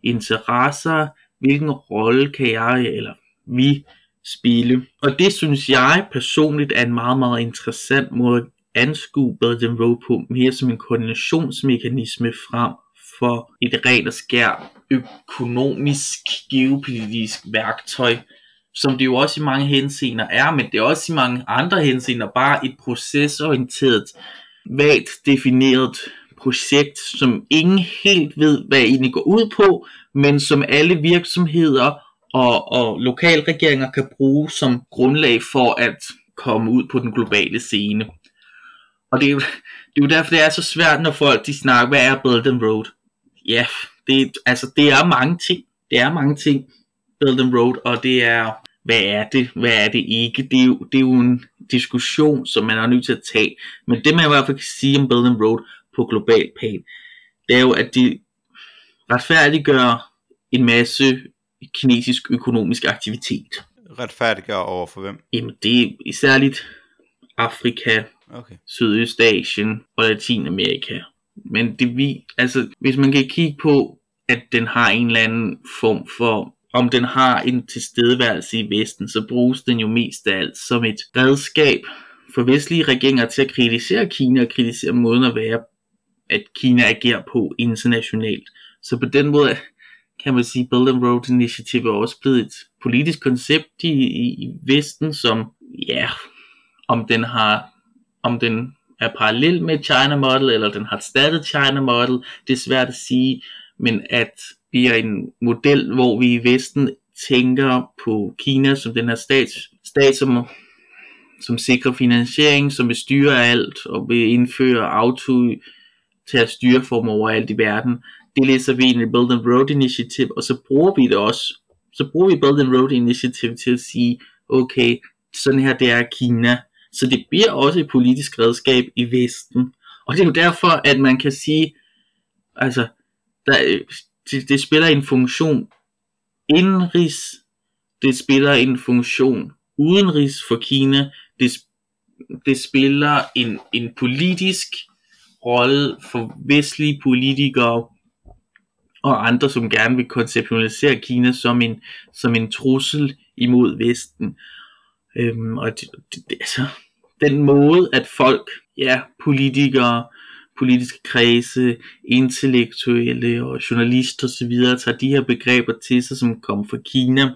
interesser, hvilken rolle kan jeg, eller vi, spille. Og det synes jeg personligt er en meget, meget interessant måde at anskue Build and Road på, mere som en koordinationsmekanisme frem for et rent og skær økonomisk, geopolitisk værktøj, som det jo også i mange henseender er, men det er også i mange andre henseender bare et procesorienteret, vagt defineret projekt, som ingen helt ved, hvad egentlig går ud på, men som alle virksomheder og, og lokalregeringer kan bruge som grundlag for at komme ud på den globale scene. Og det er jo, det er jo derfor, det er så svært, når folk de snakker, hvad er Build and Road? Ja, det, altså, det er mange ting. Det er mange ting, Build and Road, og det er, hvad er det, hvad er det ikke? Det er jo, det er jo en diskussion, som man er nødt til at tage. Men det man i hvert fald kan sige om Build and Road på global plan, det er jo, at de retfærdiggør en masse kinesisk økonomisk aktivitet. Retfærdiggør over for hvem? Jamen det er særligt Afrika, okay. Sydøstasien og Latinamerika. Men det vi, altså hvis man kan kigge på, at den har en eller anden form for, om den har en tilstedeværelse i Vesten, så bruges den jo mest af alt som et redskab for vestlige regeringer til at kritisere Kina og kritisere måden at være, at Kina agerer på internationalt. Så på den måde kan man sige, Belt and Road Initiative er også blevet et politisk koncept i, i, i Vesten, som, ja, om den har, om den er parallel med China Model, eller den har startet China Model, det er svært at sige, men at vi er en model, hvor vi i Vesten tænker på Kina som den her stat, stat som, som sikrer finansiering, som vil styre alt, og vil indføre auto til at styre form overalt i verden det læser vi ind i Build and Road Initiative, og så bruger vi det også. Så bruger vi Build and Road Initiative til at sige, okay, sådan her det er Kina. Så det bliver også et politisk redskab i Vesten. Og det er jo derfor, at man kan sige, altså, der, det, det spiller en funktion indenrigs, det spiller en funktion udenrigs for Kina, det, det spiller en, en politisk rolle for vestlige politikere og andre, som gerne vil konceptualisere Kina som en, som en trussel imod Vesten. Øhm, og det, det, det, altså, den måde, at folk, ja, politikere, politiske kredse, intellektuelle og journalister osv. tager de her begreber til sig, som kommer fra Kina,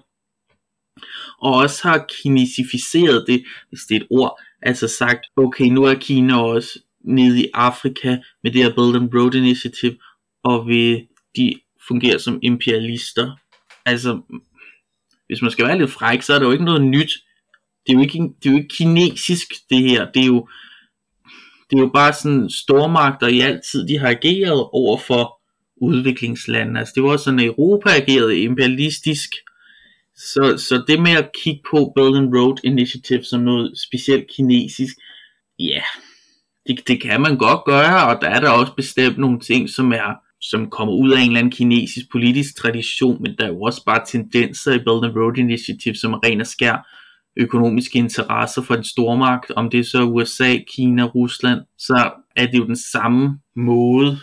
og også har kinesificeret det, hvis det er et ord, altså sagt, okay, nu er Kina også nede i Afrika med det her Belt and Road Initiative, og vil de fungerer som imperialister. Altså, hvis man skal være lidt fræk, så er det jo ikke noget nyt. Det er jo ikke, det er jo ikke kinesisk, det her. Det er jo, det er jo bare sådan stormagter i altid, de har ageret over for udviklingslande. Altså det var også sådan, at Europa agerede imperialistisk. Så, så det med at kigge på Belt and Road Initiative som noget specielt kinesisk, ja, det, det kan man godt gøre, og der er der også bestemt nogle ting, som er som kommer ud af en eller anden kinesisk politisk tradition, men der er jo også bare tendenser i Belt and Road Initiative, som er ren og skær økonomiske interesser for en stormagt, om det er så USA, Kina, Rusland, så er det jo den samme måde,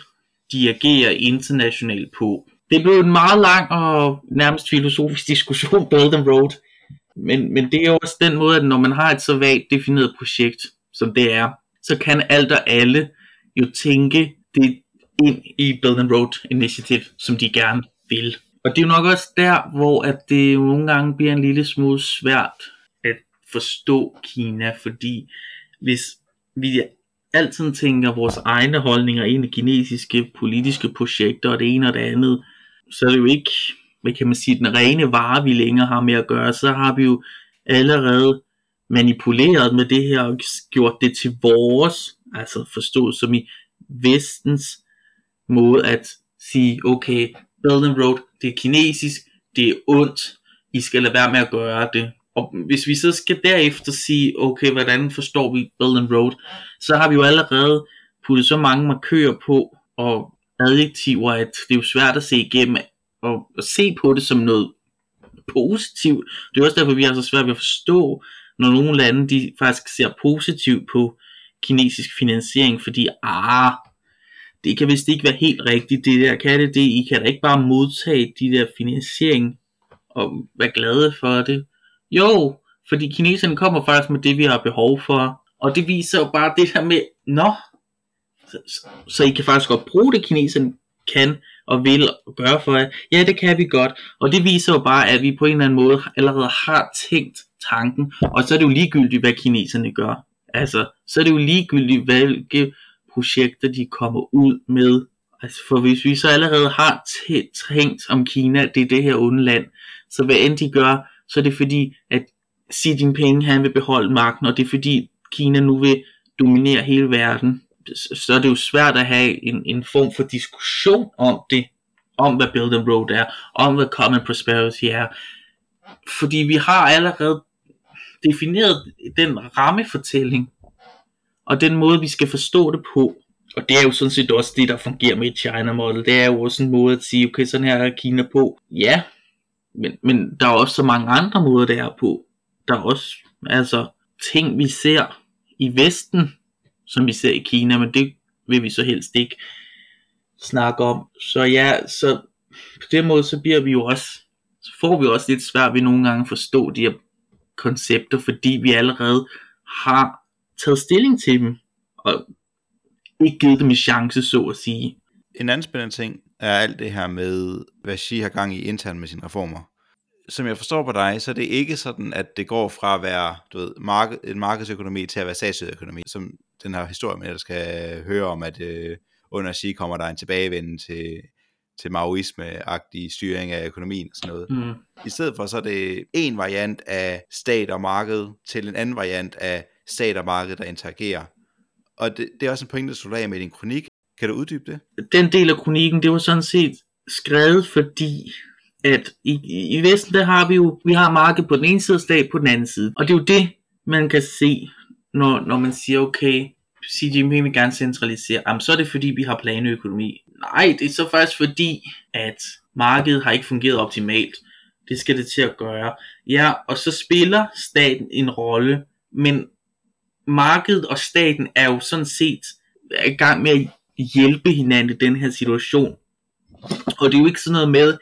de agerer internationalt på. Det blev en meget lang og nærmest filosofisk diskussion, Belt and Road, men, men det er jo også den måde, at når man har et så vagt defineret projekt, som det er, så kan alt og alle jo tænke det ind i Belt and Road Initiative, som de gerne vil. Og det er jo nok også der, hvor at det jo nogle gange bliver en lille smule svært at forstå Kina, fordi hvis vi altid tænker vores egne holdninger ind i kinesiske politiske projekter og det ene og det andet, så er det jo ikke, hvad kan man sige, den rene vare, vi længere har med at gøre. Så har vi jo allerede manipuleret med det her og gjort det til vores, altså forstået som i vestens måde at sige, okay, Belt and Road, det er kinesisk, det er ondt, I skal lade være med at gøre det. Og hvis vi så skal derefter sige, okay, hvordan forstår vi Belt and Road, så har vi jo allerede puttet så mange markører på, og adjektiver, at det er jo svært at se igennem, og se på det som noget positivt. Det er også derfor, vi har så svært ved at forstå, når nogle lande de faktisk ser positivt på kinesisk finansiering, fordi ah, det kan vist ikke være helt rigtigt, det der kan det, det I kan da ikke bare modtage de der finansiering og være glade for det. Jo, fordi kineserne kommer faktisk med det, vi har behov for, og det viser jo bare det her med, nå, så, så I kan faktisk godt bruge det, kineserne kan og vil gøre for jer. Ja, det kan vi godt, og det viser jo bare, at vi på en eller anden måde allerede har tænkt tanken, og så er det jo ligegyldigt, hvad kineserne gør. Altså, så er det jo ligegyldigt, hvilke projekter de kommer ud med. Altså, for hvis vi så allerede har tænkt om Kina, det er det her onde land, så hvad end de gør, så er det fordi, at Xi Jinping han vil beholde magten, og det er fordi Kina nu vil dominere hele verden. Så er det jo svært at have en, en form for diskussion om det, om hvad Build and Road er, om hvad Common Prosperity er. Fordi vi har allerede defineret den rammefortælling, og den måde vi skal forstå det på. Og det er jo sådan set også det, der fungerer med China Model. Det er jo også en måde at sige, okay, sådan her er Kina på. Ja, men, men der er også så mange andre måder, det er på. Der er også altså ting, vi ser i Vesten, som vi ser i Kina, men det vil vi så helst ikke snakke om. Så ja, så på den måde, så bliver vi jo også, så får vi også lidt svært ved nogle gange at forstå de her koncepter, fordi vi allerede har taget stilling til dem, og ikke givet dem en chance, så at sige. En anden spændende ting er alt det her med, hvad Xi har gang i internt med sine reformer. Som jeg forstår på dig, så er det ikke sådan, at det går fra at være du ved, marked, en markedsøkonomi til at være statsøkonomi, som den her historie, man skal høre om, at øh, under Xi kommer der en tilbagevenden til, til maoisme-agtig styring af økonomien og sådan noget. Mm. I stedet for så er det en variant af stat og marked til en anden variant af stat og marked, der interagerer. Og det, det er også en pointe, du af med din kronik. Kan du uddybe det? Den del af kronikken, det var sådan set skrevet, fordi at i, i Vesten, der har vi jo, vi har marked på den ene side og stat på den anden side. Og det er jo det, man kan se, når, når man siger, okay, Xi Jinping vil gerne centralisere, jamen så er det fordi, vi har planøkonomi. Nej, det er så faktisk fordi, at markedet har ikke fungeret optimalt. Det skal det til at gøre. Ja, og så spiller staten en rolle, men markedet og staten er jo sådan set i gang med at hjælpe hinanden i den her situation. Og det er jo ikke sådan noget med,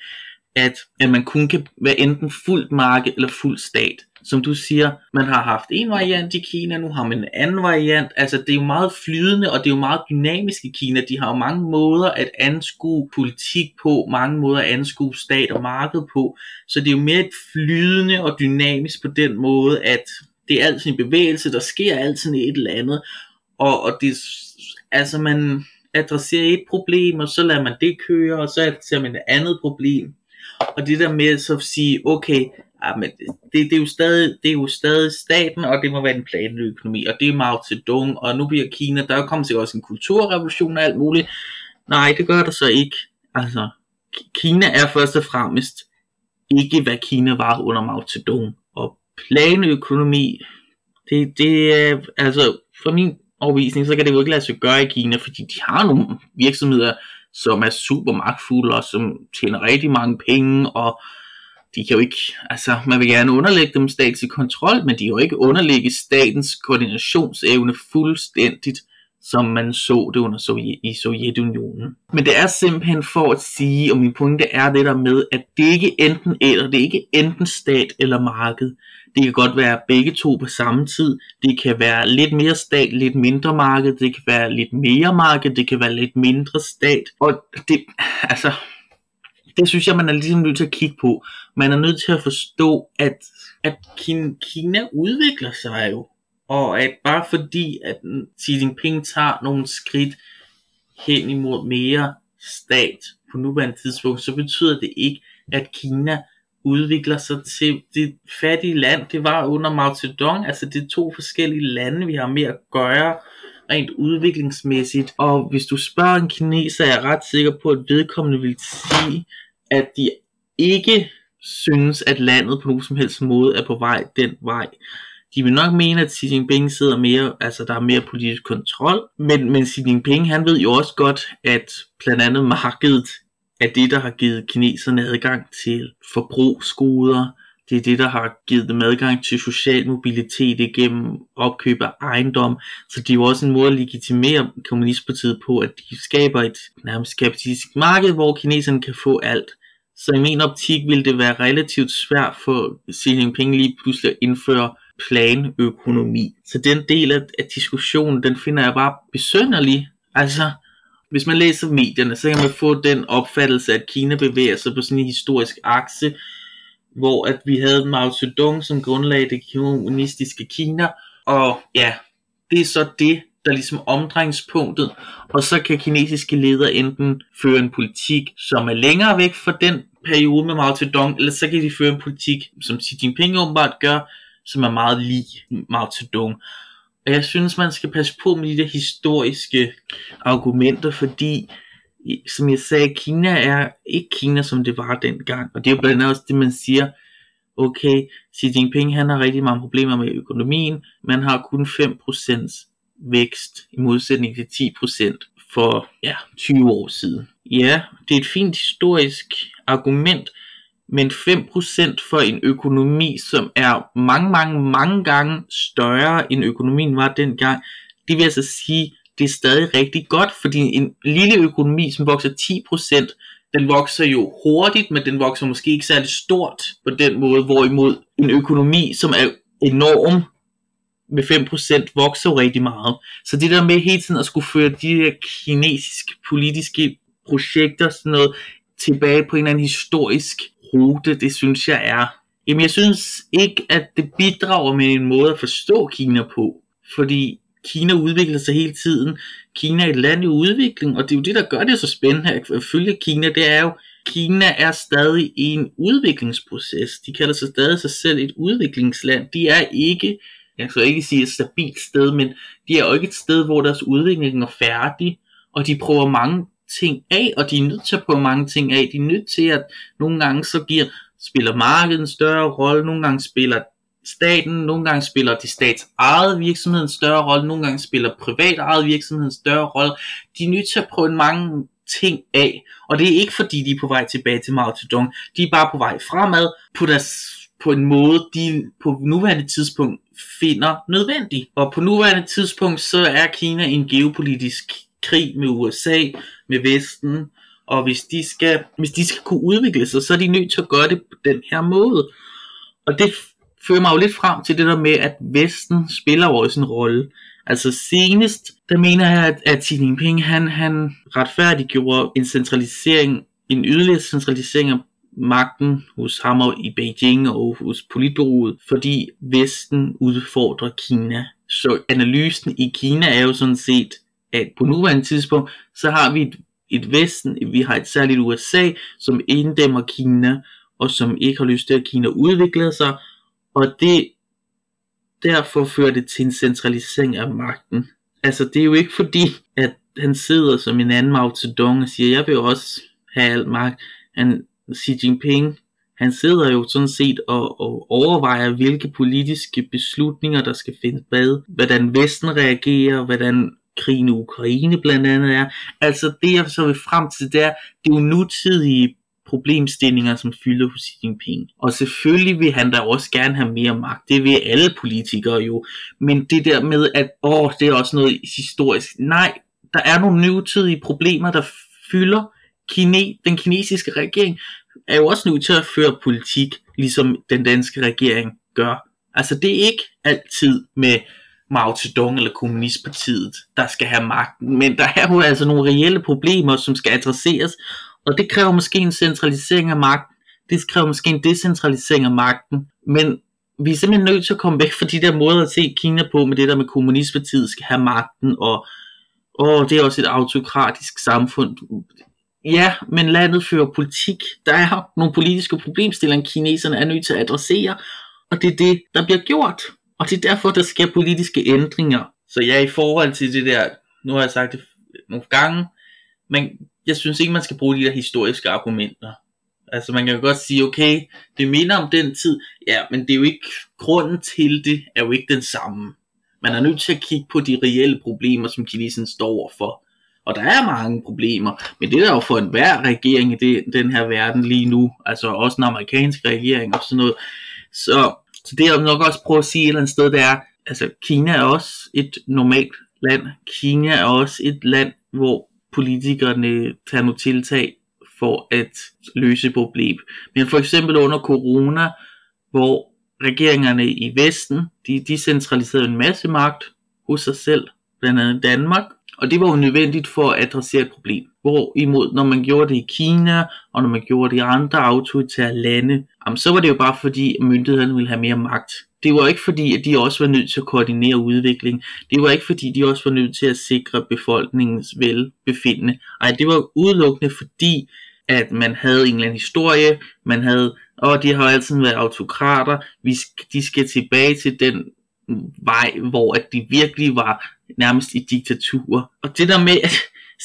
at, at man kun kan være enten fuldt marked eller fuld stat. Som du siger, man har haft en variant i Kina, nu har man en anden variant. Altså det er jo meget flydende, og det er jo meget dynamisk i Kina. De har jo mange måder at anskue politik på, mange måder at anskue stat og marked på. Så det er jo mere flydende og dynamisk på den måde, at det er altid en bevægelse, der sker altid et eller andet, og, og det, altså man adresserer et problem, og så lader man det køre, og så adresserer man et andet problem, og det der med så at sige, okay, Ja, men det, det, er jo stadig, det er jo stadig staten, og det må være en planøkonomi, og det er Mao Zedong, og nu bliver Kina, der er kommet til også en kulturrevolution og alt muligt. Nej, det gør der så ikke. Altså, Kina er først og fremmest ikke, hvad Kina var under Mao Zedong. Og planøkonomi, det, det er, altså, for min overvisning, så kan det jo ikke lade sig gøre i Kina, fordi de har nogle virksomheder, som er super magtfulde, og som tjener rigtig mange penge, og de kan jo ikke, altså man vil gerne underlægge dem statslig kontrol, men de kan jo ikke underlægge statens koordinationsevne fuldstændigt, som man så det under Sovjet, i Sovjetunionen. Men det er simpelthen for at sige, og min pointe er det der med, at det ikke enten eller, det er ikke enten stat eller marked. Det kan godt være begge to på samme tid. Det kan være lidt mere stat, lidt mindre marked. Det kan være lidt mere marked. Det kan være lidt mindre stat. Og det, altså, det synes jeg, man er ligesom nødt til at kigge på. Man er nødt til at forstå, at, at Kina udvikler sig jo. Og at bare fordi, at Xi Jinping tager nogle skridt hen imod mere stat på nuværende tidspunkt, så betyder det ikke, at Kina udvikler sig til det fattige land, det var under Mao Zedong. Altså det er to forskellige lande, vi har med at gøre rent udviklingsmæssigt. Og hvis du spørger en kineser, er jeg ret sikker på, at vedkommende vil sige, at de ikke synes, at landet på nogen som helst måde er på vej den vej. De vil nok mene, at Xi Jinping sidder mere, altså der er mere politisk kontrol, men, men Xi Jinping, han ved jo også godt, at blandt andet markedet er det, der har givet kineserne adgang til forbrugsgoder, det er det, der har givet dem adgang til social mobilitet igennem opkøb af ejendom. Så det er jo også en måde at legitimere kommunistpartiet på, at de skaber et nærmest kapitalistisk marked, hvor kineserne kan få alt. Så i min optik vil det være relativt svært for Xi Jinping lige pludselig at indføre planøkonomi. Så den del af, af diskussionen, den finder jeg bare besønderlig. Altså, hvis man læser medierne, så kan man få den opfattelse, at Kina bevæger sig på sådan en historisk akse, hvor at vi havde Mao Zedong, som grundlagde det kommunistiske Kina, og ja, det er så det, der ligesom omdrejningspunktet, og så kan kinesiske ledere enten føre en politik, som er længere væk fra den periode med Mao Zedong, eller så kan de føre en politik, som Xi Jinping åbenbart gør, som er meget lig Mao Zedong. Og jeg synes, man skal passe på med de der historiske argumenter, fordi som jeg sagde, Kina er ikke Kina, som det var dengang. Og det er jo blandt andet også det, man siger, okay, Xi Jinping han har rigtig mange problemer med økonomien, man har kun 5% vækst i modsætning til 10% for ja, 20 år siden. Ja, det er et fint historisk argument, men 5% for en økonomi, som er mange, mange, mange gange større end økonomien var dengang, det vil altså sige, det er stadig rigtig godt, fordi en lille økonomi, som vokser 10%, den vokser jo hurtigt, men den vokser måske ikke særlig stort på den måde, hvorimod en økonomi, som er enorm, med 5% vokser jo rigtig meget. Så det der med hele tiden at skulle føre de her kinesiske politiske projekter, sådan noget, tilbage på en eller anden historisk rute, det synes jeg er. Jamen jeg synes ikke, at det bidrager med en måde at forstå Kina på. Fordi Kina udvikler sig hele tiden. Kina er et land i udvikling, og det er jo det, der gør det så spændende at følge Kina. Det er jo, Kina er stadig i en udviklingsproces. De kalder sig stadig sig selv et udviklingsland. De er ikke, jeg skal ikke sige et stabilt sted, men de er jo ikke et sted, hvor deres udvikling er færdig, og de prøver mange ting af, og de er nødt til at prøve mange ting af. De er nødt til at nogle gange så giver, spiller markedet en større rolle, nogle gange spiller staten, nogle gange spiller de stats eget virksomhed en større rolle, nogle gange spiller privat eget virksomhed en større rolle. De er nødt til at prøve mange ting af, og det er ikke fordi de er på vej tilbage til Mao Zedong, de er bare på vej fremad på, deres, på en måde, de på nuværende tidspunkt finder nødvendig. Og på nuværende tidspunkt, så er Kina en geopolitisk krig med USA, med Vesten, og hvis de skal, hvis de skal kunne udvikle sig, så er de nødt til at gøre det på den her måde. Og det fører mig jo lidt frem til det der med, at Vesten spiller jo også en rolle. Altså senest, der mener jeg, at, at Xi Jinping, han, han retfærdiggjorde en centralisering, en yderligere centralisering af magten hos ham og i Beijing og hos politbureauet, fordi Vesten udfordrer Kina. Så analysen i Kina er jo sådan set, at på nuværende tidspunkt, så har vi et, et Vesten, vi har et særligt USA, som inddæmmer Kina, og som ikke har lyst til, at Kina udvikler sig, og det derfor fører det til en centralisering af magten. Altså det er jo ikke fordi, at han sidder som en anden Mao Zedong og siger, jeg vil også have alt magt. Han, Xi Jinping, han sidder jo sådan set og, og overvejer, hvilke politiske beslutninger, der skal finde bad, hvordan Vesten reagerer, hvordan krigen i Ukraine blandt andet er. Altså det, jeg så vil frem til, det er, det er jo nutidige problemstillinger, som fylder hos Xi Jinping. Og selvfølgelig vil han da også gerne have mere magt. Det vil alle politikere jo. Men det der med, at åh, det er også noget historisk. Nej, der er nogle nutidige problemer, der fylder Kine, den kinesiske regering, er jo også nødt til at føre politik, ligesom den danske regering gør. Altså det er ikke altid med Mao Zedong eller Kommunistpartiet, der skal have magten, men der er jo altså nogle reelle problemer, som skal adresseres, og det kræver måske en centralisering af magten, det kræver måske en decentralisering af magten, men vi er simpelthen nødt til at komme væk fra de der måder at se Kina på, med det der med Kommunistpartiet skal have magten, og åh, det er også et autokratisk samfund. Ja, men landet fører politik. Der er nogle politiske problemstillinger, kineserne er nødt til at adressere, og det er det, der bliver gjort. Og det er derfor, der sker politiske ændringer. Så ja, i forhold til det der, nu har jeg sagt det nogle gange, men jeg synes ikke, man skal bruge de der historiske argumenter. Altså man kan jo godt sige, okay, det minder om den tid, ja, men det er jo ikke, grunden til det er jo ikke den samme. Man er nødt til at kigge på de reelle problemer, som kineserne står overfor. Og der er mange problemer, men det er der jo for enhver regering i det, den her verden lige nu, altså også den amerikanske regering og sådan noget. Så, så det er nok også prøve at sige et eller andet sted, det er, altså Kina er også et normalt land. Kina er også et land, hvor politikerne tager nogle tiltag for at løse problem. Men for eksempel under corona, hvor regeringerne i Vesten, de decentraliserede en masse magt hos sig selv, blandt andet Danmark, og det var jo nødvendigt for at adressere et problem. Hvorimod, når man gjorde det i Kina, og når man gjorde det i andre autoritære lande, jamen, så var det jo bare fordi, at myndighederne ville have mere magt. Det var ikke fordi, at de også var nødt til at koordinere udvikling. Det var ikke fordi, de også var nødt til at sikre befolkningens velbefindende. Ej, det var udelukkende fordi, at man havde en eller anden historie, man havde, og de har altid været autokrater, vi, de skal tilbage til den vej, hvor at de virkelig var nærmest i diktatur. Og det der med at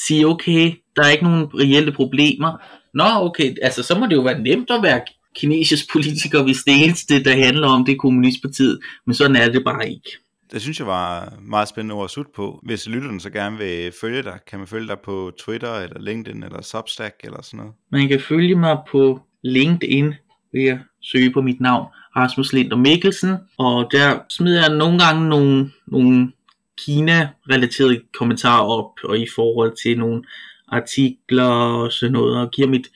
sige, okay, der er ikke nogen reelle problemer. Nå, okay, altså så må det jo være nemt at være kinesisk politiker, hvis det eneste, der handler om, det er kommunistpartiet. Men sådan er det bare ikke. Det synes jeg var meget spændende ord at slutte på. Hvis lytterne så gerne vil følge dig, kan man følge dig på Twitter, eller LinkedIn, eller Substack, eller sådan noget? Man kan følge mig på LinkedIn ved at søge på mit navn, Rasmus Lind og Mikkelsen, og der smider jeg nogle gange nogle, nogle Kina-relaterede kommentarer op, og i forhold til nogle artikler og sådan noget, og giver mit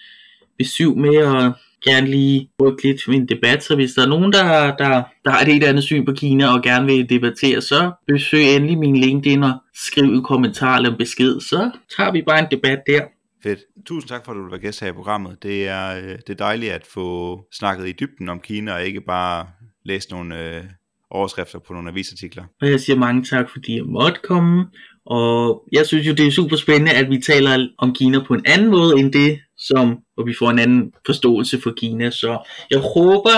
besøg med at gerne lige rykke lidt min debat, så hvis der er nogen, der, der, der har et helt andet syn på Kina og gerne vil debattere, så besøg endelig min LinkedIn og skriv en kommentar eller en besked, så tager vi bare en debat der. Fedt. Tusind tak for, at du vil være gæst her i programmet. Det er, øh, det er dejligt at få snakket i dybden om Kina, og ikke bare læse nogle øh, overskrifter på nogle avisartikler. Og jeg siger mange tak, fordi jeg måtte komme. Og jeg synes jo, det er super spændende, at vi taler om Kina på en anden måde end det, som, hvor vi får en anden forståelse for Kina. Så jeg håber,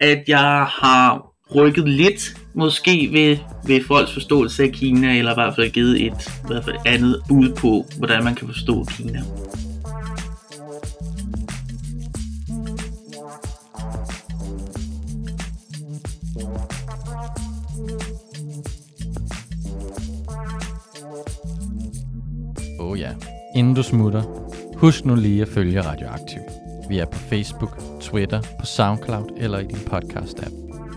at jeg har rykket lidt måske ved, ved folks forståelse af Kina, eller i hvert fald givet et i hvert fald andet bud på, hvordan man kan forstå Kina. Oh ja. Inden du smutter, husk nu lige at følge Radioaktiv. Vi er på Facebook, Twitter, på SoundCloud eller i din podcast-app.